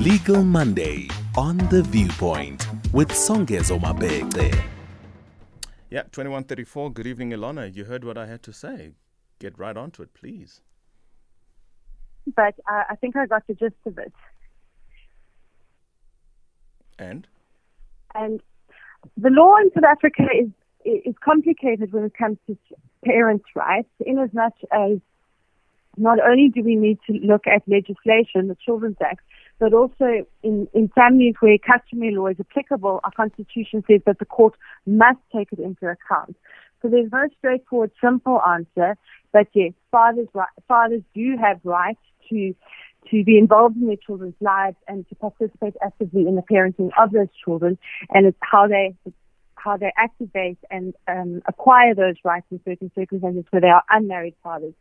Legal Monday on The Viewpoint with Songezo Mabece. Yeah, 2134. Good evening, Elana. You heard what I had to say. Get right onto it, please. But uh, I think I got the gist of it. And? And the law in South Africa is is complicated when it comes to parents' rights, in as much as not only do we need to look at legislation, the Children's Act, but also in, in families where customary law is applicable, our constitution says that the court must take it into account. So there's no straightforward, simple answer, but yes, fathers, fathers do have rights to to be involved in their children's lives and to participate actively in the parenting of those children, and it's how they how they activate and um, acquire those rights in certain circumstances where they are unmarried fathers.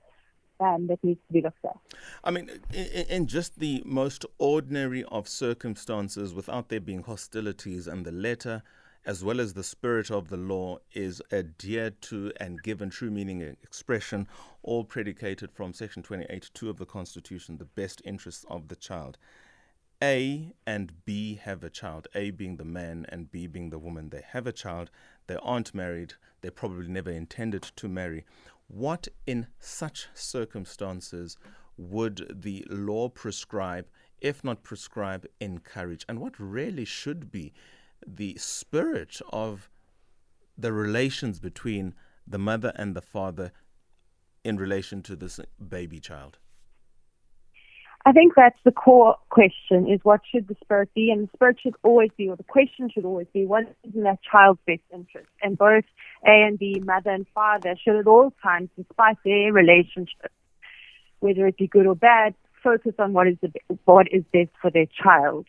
Um, that needs to be looked at. I mean, in, in, just the most ordinary of circumstances, without there being hostilities, and the letter as well as the spirit of the law is adhered to and given true meaning and expression, all predicated from Section 28.2 of the Constitution, the best interests of the child. A and B have a child, A being the man and B being the woman. They have a child, they aren't married, they probably never intended to marry. What in such circumstances would the law prescribe, if not prescribe, encourage? And what really should be the spirit of the relations between the mother and the father in relation to this baby child? I think that's the core question is what should the spirit be? And the spirit should always be, or the question should always be, what is in that child's best interest? And both A and B, mother and father, should at all times, despite their relationship, whether it be good or bad, focus on what is the, what is best for their child.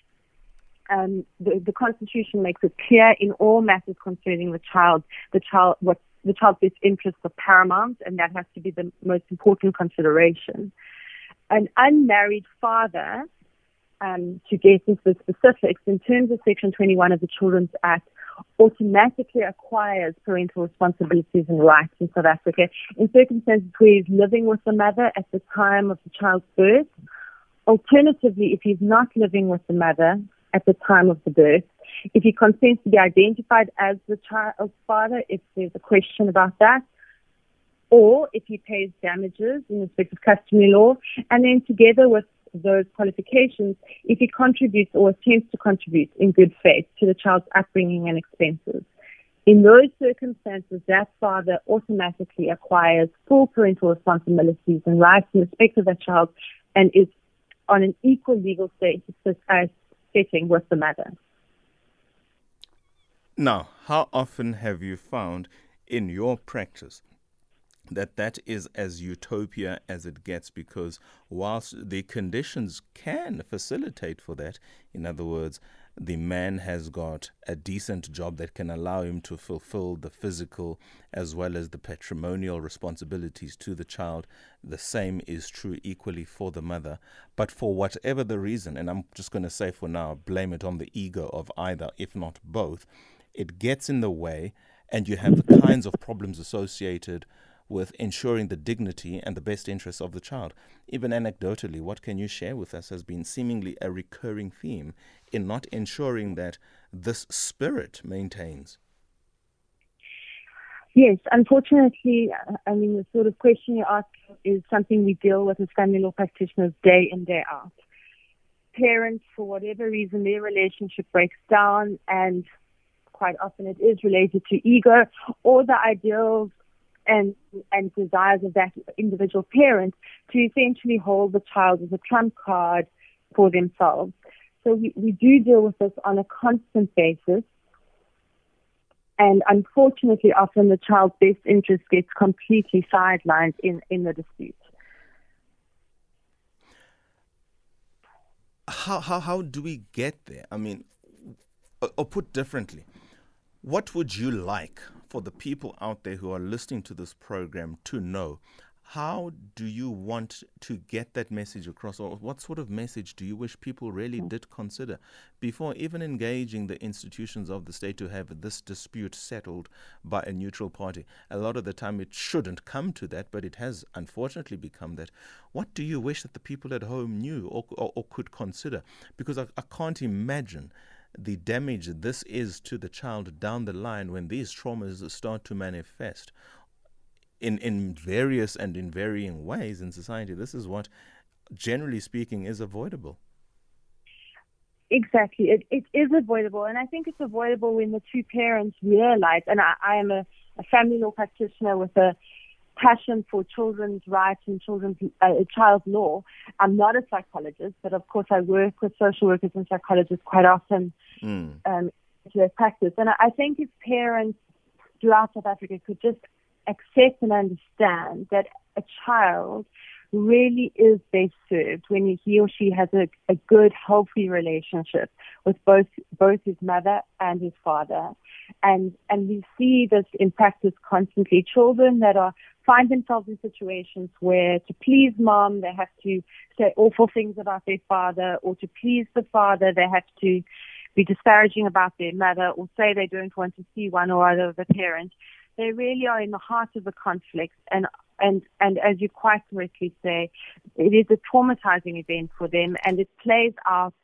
Um, the, the Constitution makes it clear in all matters concerning the child, the child, what the child's best interests are paramount, and that has to be the most important consideration an unmarried father, um, to get into the specifics, in terms of Section 21 of the Children's Act, automatically acquires parental responsibilities and rights in South Africa in circumstances where he's living with the mother at the time of the child's birth. Alternatively, if he's not living with the mother at the time of the birth, if he consents to be identified as the child's father, if there's a question about that, or if he pays damages in respect of customary law, and then together with those qualifications, if he contributes or attempts to contribute in good faith to the child's upbringing and expenses. In those circumstances, that father automatically acquires full parental responsibilities and rights in respect of that child and is on an equal legal setting with the mother. Now, how often have you found in your practice that that is as utopia as it gets because whilst the conditions can facilitate for that in other words the man has got a decent job that can allow him to fulfill the physical as well as the patrimonial responsibilities to the child. The same is true equally for the mother. But for whatever the reason, and I'm just going to say for now, blame it on the ego of either, if not both, it gets in the way, and you have the kinds of problems associated with ensuring the dignity and the best interests of the child. Even anecdotally, what can you share with us has been seemingly a recurring theme in not ensuring that this spirit maintains? Yes, unfortunately, I mean, the sort of question you ask is something we deal with as family law practitioners day in, day out. Parents, for whatever reason, their relationship breaks down, and quite often it is related to ego or the ideals and and desires of that individual parent to essentially hold the child as a trump card for themselves. So we, we do deal with this on a constant basis. And unfortunately, often the child's best interest gets completely sidelined in, in the dispute. How, how, how do we get there? I mean, or put differently, what would you like for the people out there who are listening to this program to know? how do you want to get that message across, or what sort of message do you wish people really hmm. did consider before even engaging the institutions of the state to have this dispute settled by a neutral party? A lot of the time it shouldn't come to that, but it has unfortunately become that. What do you wish that the people at home knew or, or, or could consider? Because I, I can't imagine the damage this is to the child down the line when these traumas start to manifest in, in various and in varying ways in society. This is what, generally speaking, is avoidable. Exactly. It, it is avoidable. And I think it's avoidable when the two parents realize, and I, I am a, a family law practitioner with a passion for children's rights and children's uh, child law. I'm not a psychologist, but of course I work with social workers and psychologists quite often mm. um, to their practice. And I, I think if parents throughout South Africa could just accept and understand that a child really is best served when he or she has a, a good, healthy relationship with both both his mother and his father. And and we see this in practice constantly. Children that are find themselves in situations where to please mom they have to say awful things about their father, or to please the father they have to be disparaging about their mother, or say they don't want to see one or other of the parents they really are in the heart of the conflict and and and as you quite correctly say, it is a traumatizing event for them, and it plays out.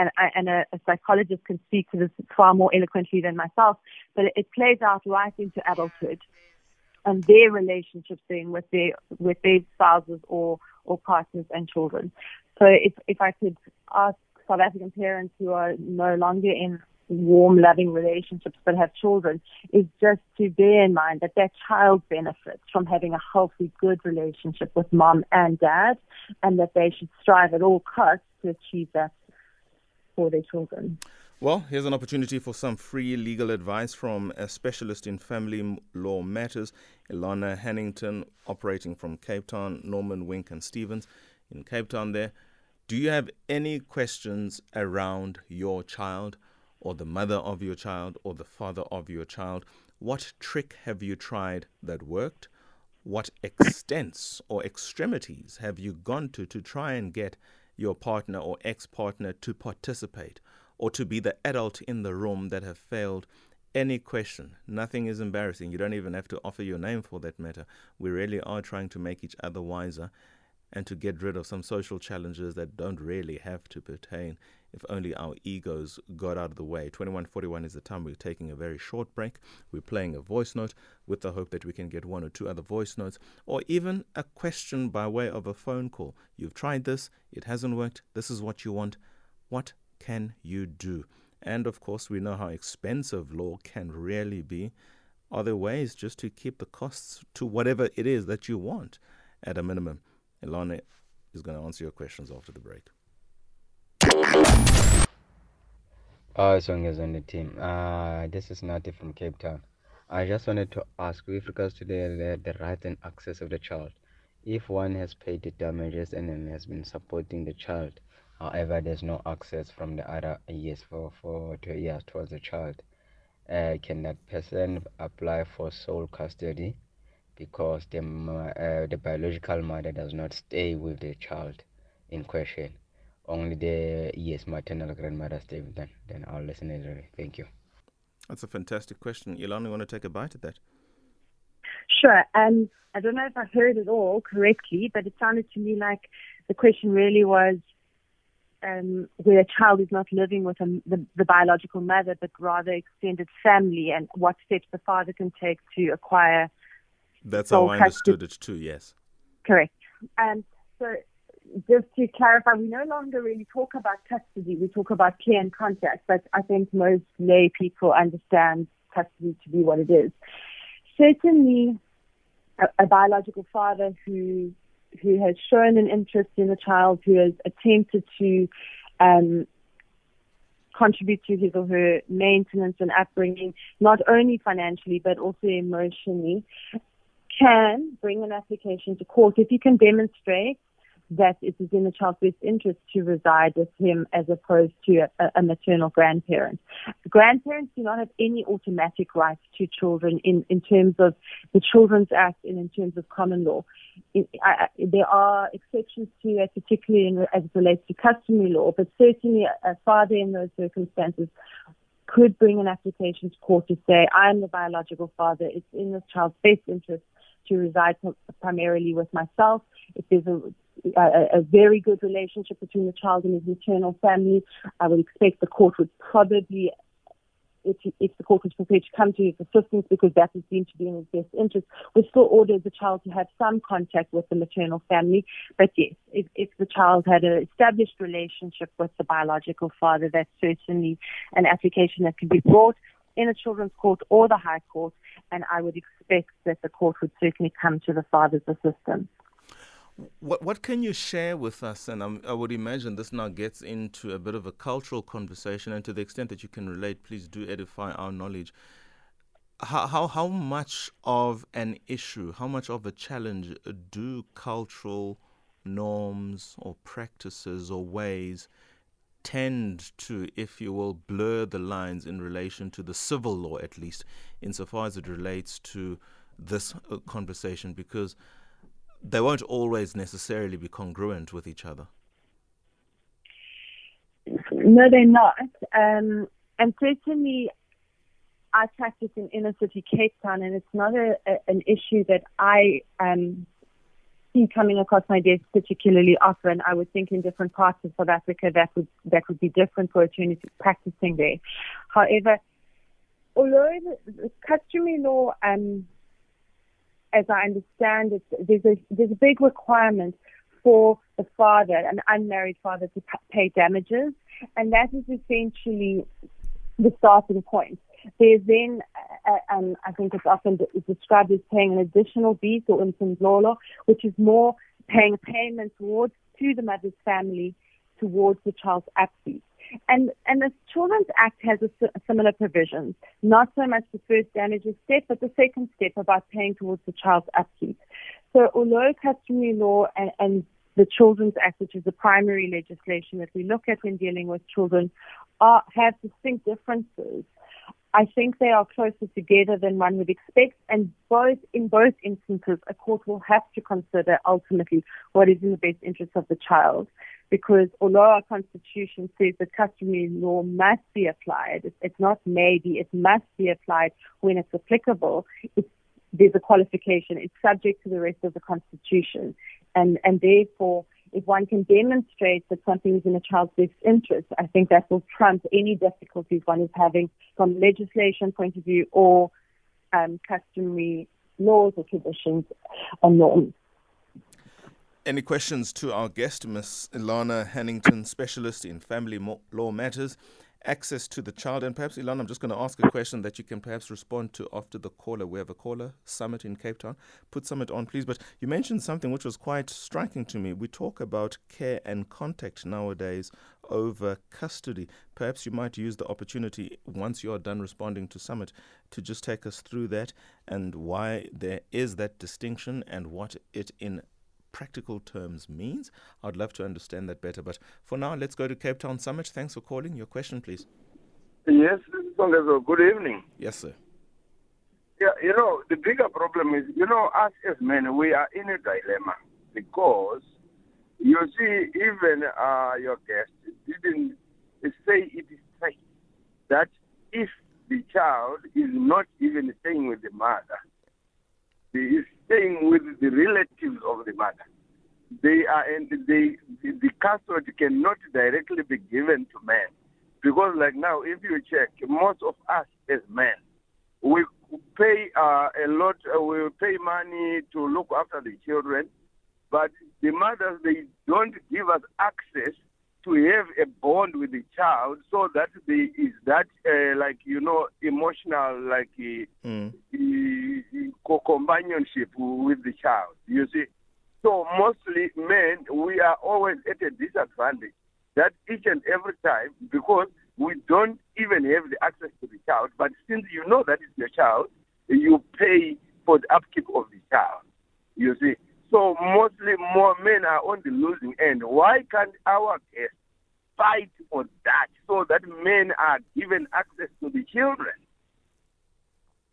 And, and a, a psychologist can speak to this far more eloquently than myself, but it, plays out right into adulthood, and their relationships then with their with their spouses or or partners and children. So if if I could ask South African parents who are no longer in warm, loving relationships but have children is just to bear in mind that that child benefits from having a healthy, good relationship with mom and dad, and that they should strive at all costs to achieve that for their children. Well, here's an opportunity for some free legal advice from a specialist in family law matters, Elana Hannington, operating from Cape Town, Norman Wink and Stephens in Cape Town there. Do you have any questions around your child? Or the mother of your child or the father of your child. What trick have you tried that worked? What extents or extremities have you gone to to try and get your partner or ex partner to participate or to be the adult in the room that have failed? Any question, nothing is embarrassing. You don't even have to offer your name for that matter. We really are trying to make each other wiser and to get rid of some social challenges that don't really have to pertain if only our egos got out of the way. 2141 is the time we're taking a very short break. We're playing a voice note with the hope that we can get one or two other voice notes or even a question by way of a phone call. You've tried this, it hasn't worked, this is what you want. What can you do? And of course, we know how expensive law can really be. Are there ways just to keep the costs to whatever it is that you want at a minimum? Elana is going to answer your questions after the break. Oh, Songas on the team. Uh, this is Nati from Cape Town. I just wanted to ask with regards to the, the, the right and access of the child. If one has paid the damages and has been supporting the child, however, there's no access from the other years for for to, yes towards the child, uh, can that person apply for sole custody? because the, uh, the biological mother does not stay with the child in question. Only the yes maternal grandmother stays with them. Then I'll listen later. Thank you. That's a fantastic question. Elana, you want to take a bite at that? Sure. Um, I don't know if I heard it all correctly, but it sounded to me like the question really was um, where a child is not living with a, the, the biological mother, but rather extended family, and what steps the father can take to acquire that's how I understood it too, yes. Correct. And so just to clarify, we no longer really talk about custody. We talk about care and contact, but I think most lay people understand custody to be what it is. Certainly, a, a biological father who who has shown an interest in the child, who has attempted to um, contribute to his or her maintenance and upbringing, not only financially but also emotionally, can bring an application to court if you can demonstrate that it is in the child's best interest to reside with him as opposed to a, a maternal grandparent. Grandparents do not have any automatic rights to children in, in terms of the Children's Act and in terms of common law. It, I, there are exceptions to that, particularly in, as it relates to customary law, but certainly a, father in those circumstances could bring an application to court to say, I am the biological father. It's in this child's best interest to reside primarily with myself. If there's a a, a, very good relationship between the child and his maternal family. I would expect the court would probably, if, if the court was prepared to come to his assistance because that would seem to be in his best interest, would still order the child to have some contact with the maternal family. But yes, if, if the child had an established relationship with the biological father, that's certainly an application that can be brought in a children's court or the high court, and I would expect that the court would certainly come to the father's assistance. What what can you share with us? And I'm, i would imagine this now gets into a bit of a cultural conversation, and to the extent that you can relate, please do edify our knowledge. How how how much of an issue, how much of a challenge do cultural norms or practices or ways tend to, if you will, blur the lines in relation to the civil law, at least, insofar as it relates to this uh, conversation? Because they won't always necessarily be congruent with each other. No, they're not. Um, and certainly, I practice in inner city Cape Town, and it's not a, a, an issue that I um, see coming across my desk particularly often. I would think in different parts of South Africa that would that would be different for attorneys practicing there. However, although the, the customary law um, as I understand it, there's a there's a big requirement for the father, an unmarried father, to pay damages, and that is essentially the starting point. There's then, uh, uh um, I think it's often described as paying an additional beat or inhlawulo, which is more paying payment towards to the mother's family towards the child's upkeep. And and the Children's Act has a, similar provisions. Not so much the first damages step, but the second step about paying towards the child's upkeep. So although customary law and, and the Children's Act, which is the primary legislation that we look at when dealing with children, are, have distinct differences. I think they are closer together than one would expect, and both in both instances, a court will have to consider ultimately what is in the best interest of the child because although our constitution says that customary law must be applied, it's not maybe, it must be applied when it's applicable. It's, there's a qualification. It's subject to the rest of the constitution. And, and therefore, if one can demonstrate that something is in a child's best interest, I think that will trump any difficulties one is having from legislation point of view or um, customary laws or traditions or norms. Any questions to our guest, Ms. Elana Hannington, specialist in family law matters, access to the child? And perhaps, Elana, I'm just going to ask a question that you can perhaps respond to after the caller. We have a caller summit in Cape Town. Put summit on, please. But you mentioned something which was quite striking to me. We talk about care and contact nowadays over custody. Perhaps you might use the opportunity once you are done responding to Summit to just take us through that and why there is that distinction and what it in practical terms means. I'd love to understand that better. But for now, let's go to Cape Town Summit. Thanks for calling. Your question, please. Yes, good evening. Yes, sir. Yeah, you know, the bigger problem is, you know, us as men, we are in a dilemma because you see, even uh, your guest didn't say it is straight that if the child is not even staying with the mother, he is staying with the relatives of the mother. They are and they the, the custody cannot directly be given to men because like now if you check most of us as men we pay uh, a lot uh, we pay money to look after the children but the mothers they don't give us access to have a bond with the child so that there is that uh, like you know emotional like uh, mm. uh, companionship with the child you see so mostly men we are always at a disadvantage that each and every time because we don't even have the access to the child but since you know that is your child you pay for the upkeep of the child you see So mostly more men are on the losing end. Why can't our guests fight for that so that men are given access to the children?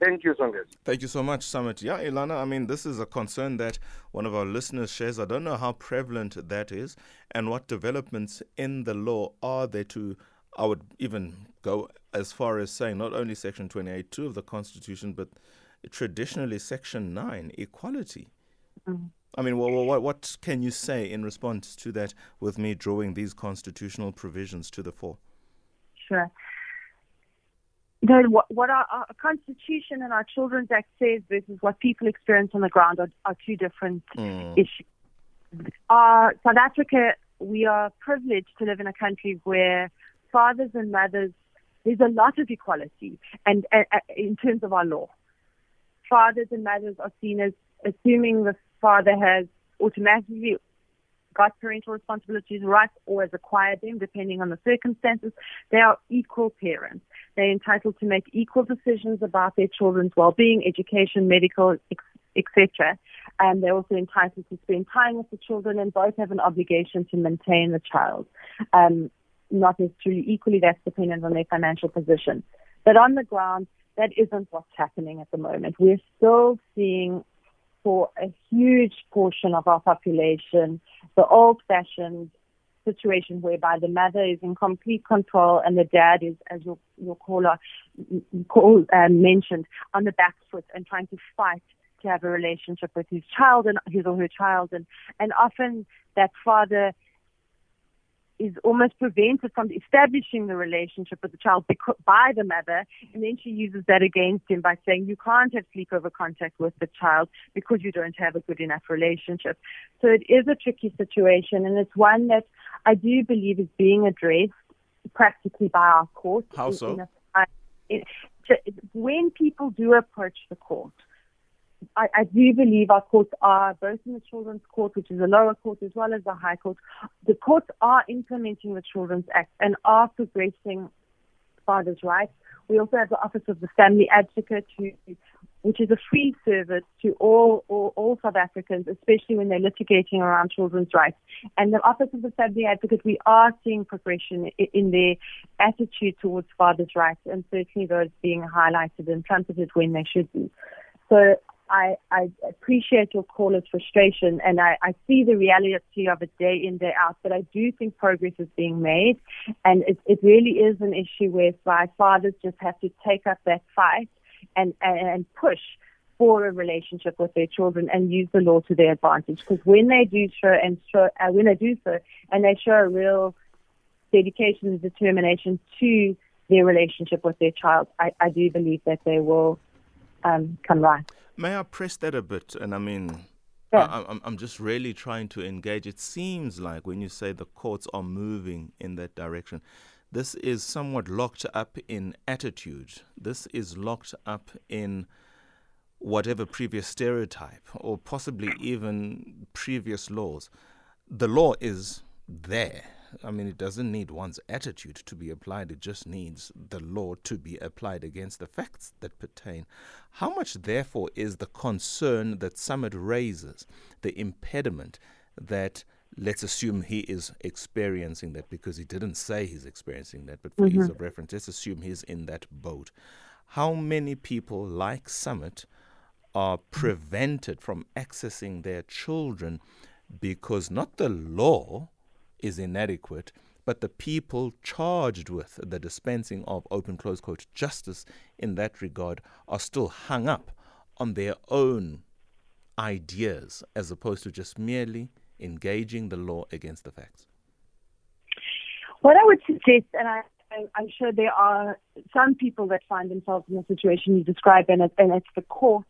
Thank you, Songes. Thank you so much, Summit. Yeah, Elana, I mean, this is a concern that one of our listeners shares. I don't know how prevalent that is and what developments in the law are there to, I would even go as far as saying not only Section 28.2 of the Constitution, but traditionally Section 9, equality. Mm-hmm. I mean, what, what, what can you say in response to that with me drawing these constitutional provisions to the fore? Sure. No, what, what our, our, Constitution and our Children's Act says versus what people experience on the ground are, are two different mm. issues. Our, South Africa, we are privileged to live in a country where fathers and mothers, there's a lot of equality and uh, in terms of our law. Fathers and mothers are seen as assuming the father has automatically got parental responsibilities right or has acquired them, depending on the circumstances. They are equal parents. They're entitled to make equal decisions about their children's well-being, education, medical, etc. And they're also entitled to spend time with the children, and both have an obligation to maintain the child. Um, not necessarily equally, that's dependent on their financial position. But on the ground, that isn't what's happening at the moment. We're still seeing for a huge portion of our population the old fashioned situation whereby the mother is in complete control and the dad is, as your, your caller call, um, mentioned, on the back foot and trying to fight to have a relationship with his child and his or her child. And, and often that father is almost prevented from establishing the relationship with the child by the mother, and then she uses that against him by saying you can't have sleepover contact with the child because you don't have a good enough relationship. So it is a tricky situation, and it's one that I do believe is being addressed practically by our court. How so? In, in a, when people do approach the court, I, I do believe our courts are, both in the Children's Court, which is a lower court, as well as the High Court, the courts are implementing the Children's Act and are progressing fathers' rights. We also have the Office of the Family Advocate, who, which is a free service to all, all, all South Africans, especially when they're litigating around children's rights. And the Office of the Family Advocate, we are seeing progression in their attitude towards fathers' rights, and certainly those being highlighted and trumpeted when they should be. So I, I appreciate your caller's frustration and I, I see the reality of it day in, day out, but I do think progress is being made. And it, it really is an issue whereby fathers just have to take up that fight and, and, and push for a relationship with their children and use the law to their advantage. Because when they do show and show, uh, when they do so, and they show a real dedication and determination to their relationship with their child, I, I do believe that they will um, come right. May I press that a bit? And I mean, I, I'm, I'm just really trying to engage. It seems like when you say the courts are moving in that direction, this is somewhat locked up in attitude. This is locked up in whatever previous stereotype or possibly even previous laws. The law is there. I mean, it doesn't need one's attitude to be applied, it just needs the law to be applied against the facts that pertain. How much, therefore, is the concern that Summit raises, the impediment that let's assume he is experiencing that because he didn't say he's experiencing that, but for mm-hmm. ease of reference, let's assume he's in that boat. How many people like Summit are prevented from accessing their children because not the law is inadequate, but the people charged with the dispensing of open close quote justice in that regard are still hung up on their own ideas as opposed to just merely engaging the law against the facts. What I would suggest, and I, I'm sure there are some people that find themselves in the situation you describe, and, it, and it's the courts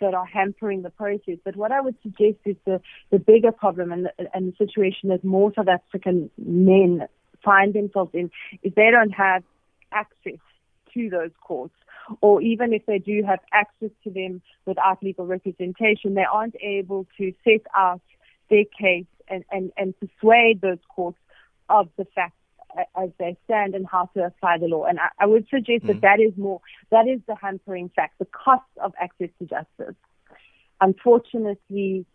that are hampering the process. But what I would suggest is the, the bigger problem and the, and the situation that more South African men find themselves in is they don't have access to those courts. Or even if they do have access to them without legal representation, they aren't able to set out their case and, and, and persuade those courts of the facts as they stand and how to apply the law. And I, I would suggest mm. that that is more, that is the hampering fact, the cost of access to justice. Unfortunately,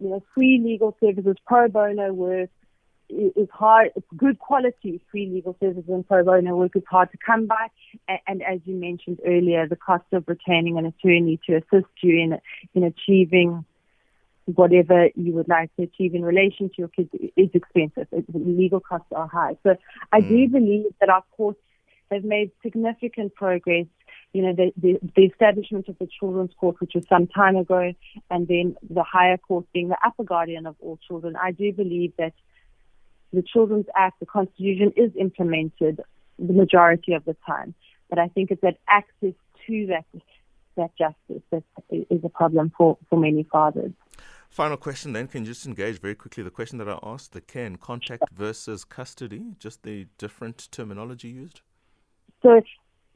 you know, free legal services, pro bono work is hard. It's good quality free legal services and pro bono work is hard to come by. And, and as you mentioned earlier, the cost of retaining an attorney to assist you in in achieving whatever you would like to achieve in relation to your kids is expensive. It, legal costs are high. So I mm. do believe that our courts have made significant progress. You know, the, the, the establishment of the Children's Court, which was some time ago, and then the higher court being the upper guardian of all children. I do believe that the Children's Act, the Constitution, is implemented the majority of the time. But I think it's that access to that that justice that is a problem for, for many fathers. Final question then. Can you just engage very quickly the question that I asked, the care and contact versus custody, just the different terminology used? So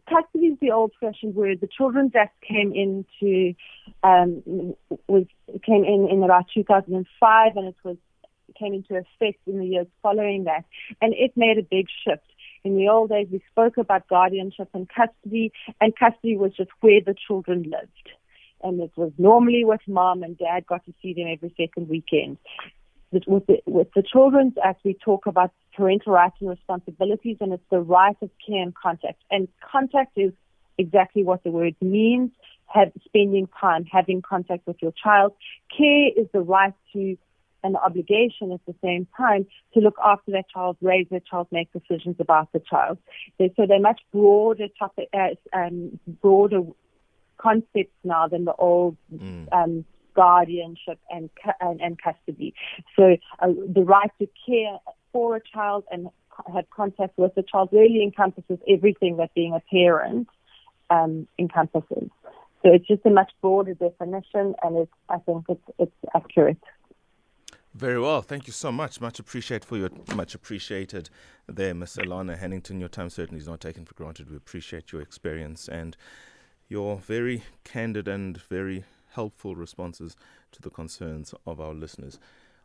custody is the old-fashioned word. The Children's Act came into um, was came in in about 2005, and it was came into effect in the years following that, and it made a big shift. In the old days, we spoke about guardianship and custody, and custody was just where the children lived. And it was normally with mom and dad got to see them every second weekend. With the, with the Children's Act, we talk about parental rights and responsibilities, and it's the right of care and contact. And contact is exactly what the word means, have, spending time, having contact with your child. Care is the right to an obligation at the same time to look after that child, raise that child, make decisions about the child. So they're much broader topic, uh, um, broader concepts now than the old mm. um, guardianship and, and, and custody. So uh, the right to care for a child and have contact with the child really encompasses everything that being a parent um, encompasses. So it's just a much broader definition, and it's, I think it's, it's accurate. Very well. Thank you so much. Much appreciated for your much appreciated there, Miss Elana Hannington. Your time certainly is not taken for granted. We appreciate your experience and your very candid and very helpful responses to the concerns of our listeners.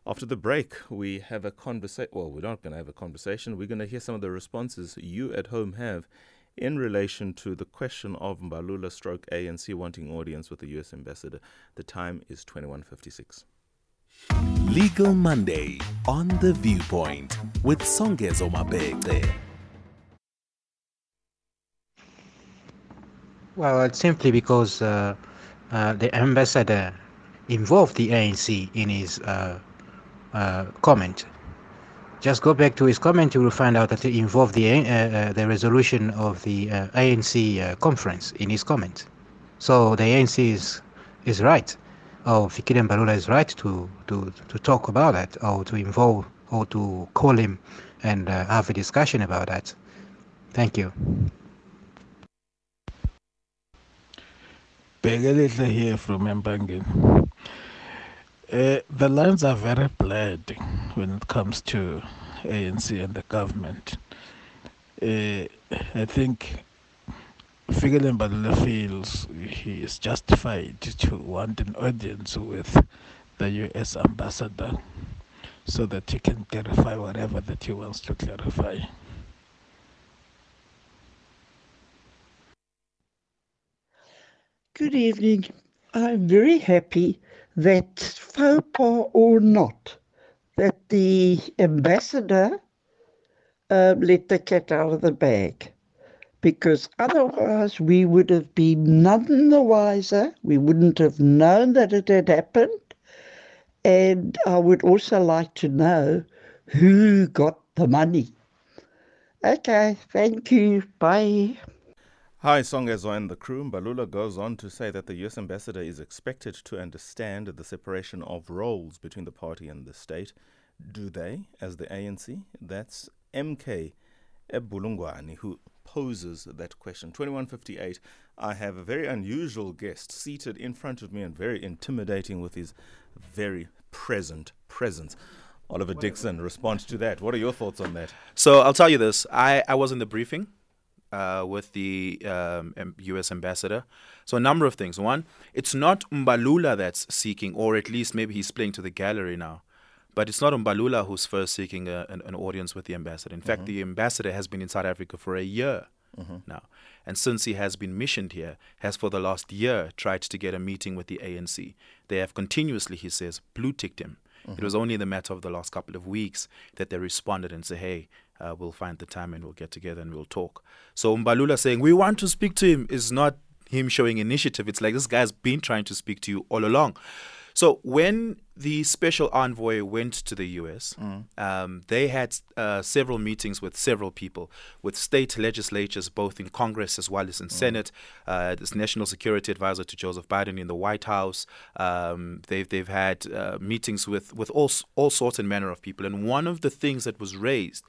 After the break, we have a conversation. Well, we're not going to have a conversation. We're going to hear some of the responses you at home have in relation to the question of Mbalula stroke ANC wanting audience with the U.S. ambassador. The time is 2156. Legal Monday on The Viewpoint with Songezo Mabece. Well, it's simply because uh, uh, the ambassador involved the ANC in his uh, uh, comment. Just go back to his comment, you will find out that he involved the, uh, uh, the resolution of the ANC conference in his comment. So the ANC is, is right oh, Fikile Mbalula is right to, to, to talk about that or to involve or to call him and have a discussion about that. Thank you. Begelele here from Mbangeni. Uh, the lines are very blurred when it comes to ANC and the government. Uh, I think Fikile Mbalula feels he is justified to want an audience with the U.S. ambassador so that he can clarify whatever that he wants to clarify. Good evening. I'm very happy that, faux pas or not, that the ambassador um, let the cat out of the bag because otherwise we would have been none the wiser. We wouldn't have known that it had happened. And I would also like to know who got the money. Okay, thank you. Bye. Hi, Songezo and the crew. Mbalula goes on to say that the U.S. ambassador is expected to understand the separation of roles between the party and the state. Do they, as the ANC? That's MK Ebulungwani, who poses that question. 2158, I have a very unusual guest seated in front of me and very intimidating with his very present presence. Oliver Dixon, respond to that. What are your thoughts on that? So I'll tell you this. I, I was in the briefing uh, with the um, U.S. ambassador. So a number of things. One, it's not Mbalula that's seeking, or at least maybe he's playing to the gallery now. But it's not Mbalula who's first seeking a, an, an, audience with the ambassador. In mm-hmm. fact, the ambassador has been in South Africa for a year. now. And since he has been missioned here, has for the last year tried to get a meeting with the ANC. They have continuously, he says, blue ticked him. It was only in the matter of the last couple of weeks that they responded and said, hey, uh, we'll find the time and we'll get together and we'll talk. So Mbalula saying, we want to speak to him is not him showing initiative. It's like this guy's been trying to speak to you all along. So when the special envoy went to the U.S., um, they had uh, several meetings with several people, with state legislatures, both in Congress as well as in Senate. Uh, this National Security Advisor to Joseph Biden in the White House. Um, they've they've had uh, meetings with with all all sorts and manner of people. And one of the things that was raised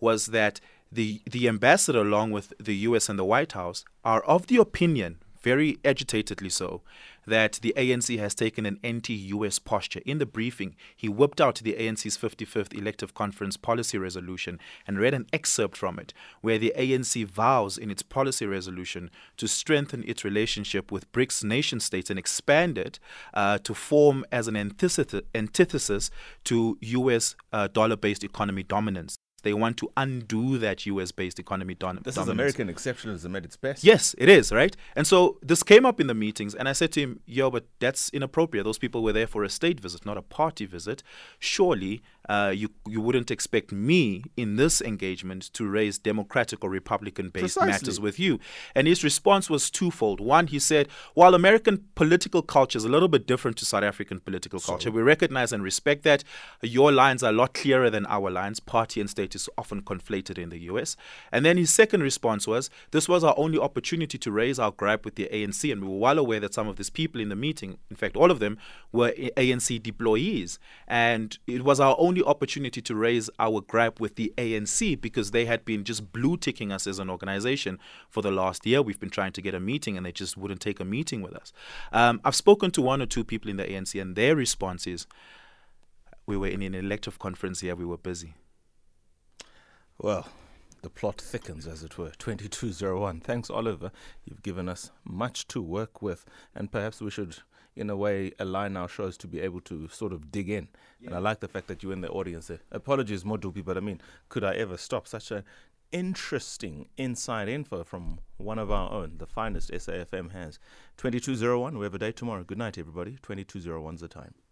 was that the the ambassador, along with the U.S. and the White House, are of the opinion, very agitatedly so, that the ANC has taken an anti-U.S. posture. In the briefing, he whipped out the ANC's 55th elective conference policy resolution and read an excerpt from it, where the ANC vows in its policy resolution to strengthen its relationship with BRICS nation states and expand it uh, to form as an antithesis, antithesis to U.S. Uh, dollar-based economy dominance. They want to undo that US based economy don- This dominance. is American exceptionalism at its best. Yes, it is, right? And so this came up in the meetings, and I said to him, Yo, but that's inappropriate. Those people were there for a state visit, not a party visit. Surely uh, you, you wouldn't expect me in this engagement to raise Democratic or Republican based Precisely. matters with you. And his response was twofold. One, he said, while American political culture is a little bit different to South African political culture, we recognize and respect that. Your lines are a lot clearer than our lines. Party and state is often conflated in the US. And then his second response was, this was our only opportunity to raise our gripe with the ANC. And we were well aware that some of these people in the meeting, in fact, all of them, were ANC deployees. And it was our only opportunity to raise our gripe with the ANC because they had been just blue ticking us as an organization for the last year. We've been trying to get a meeting and they just wouldn't take a meeting with us. Um, I've spoken to one or two people in the ANC and their response is, we were in an elective conference here, we were busy. Well, the plot thickens, as it were. 2201. Thanks, Oliver. You've given us much to work with, and perhaps we should, in a way, align our shows to be able to sort of dig in. And I like the fact that you're in the audience there. Apologies, Modupi, but I mean, could I ever stop such an interesting inside info from one of our own, the finest SAFM has? 2201. We have a day tomorrow. Good night, everybody. 2201's the time.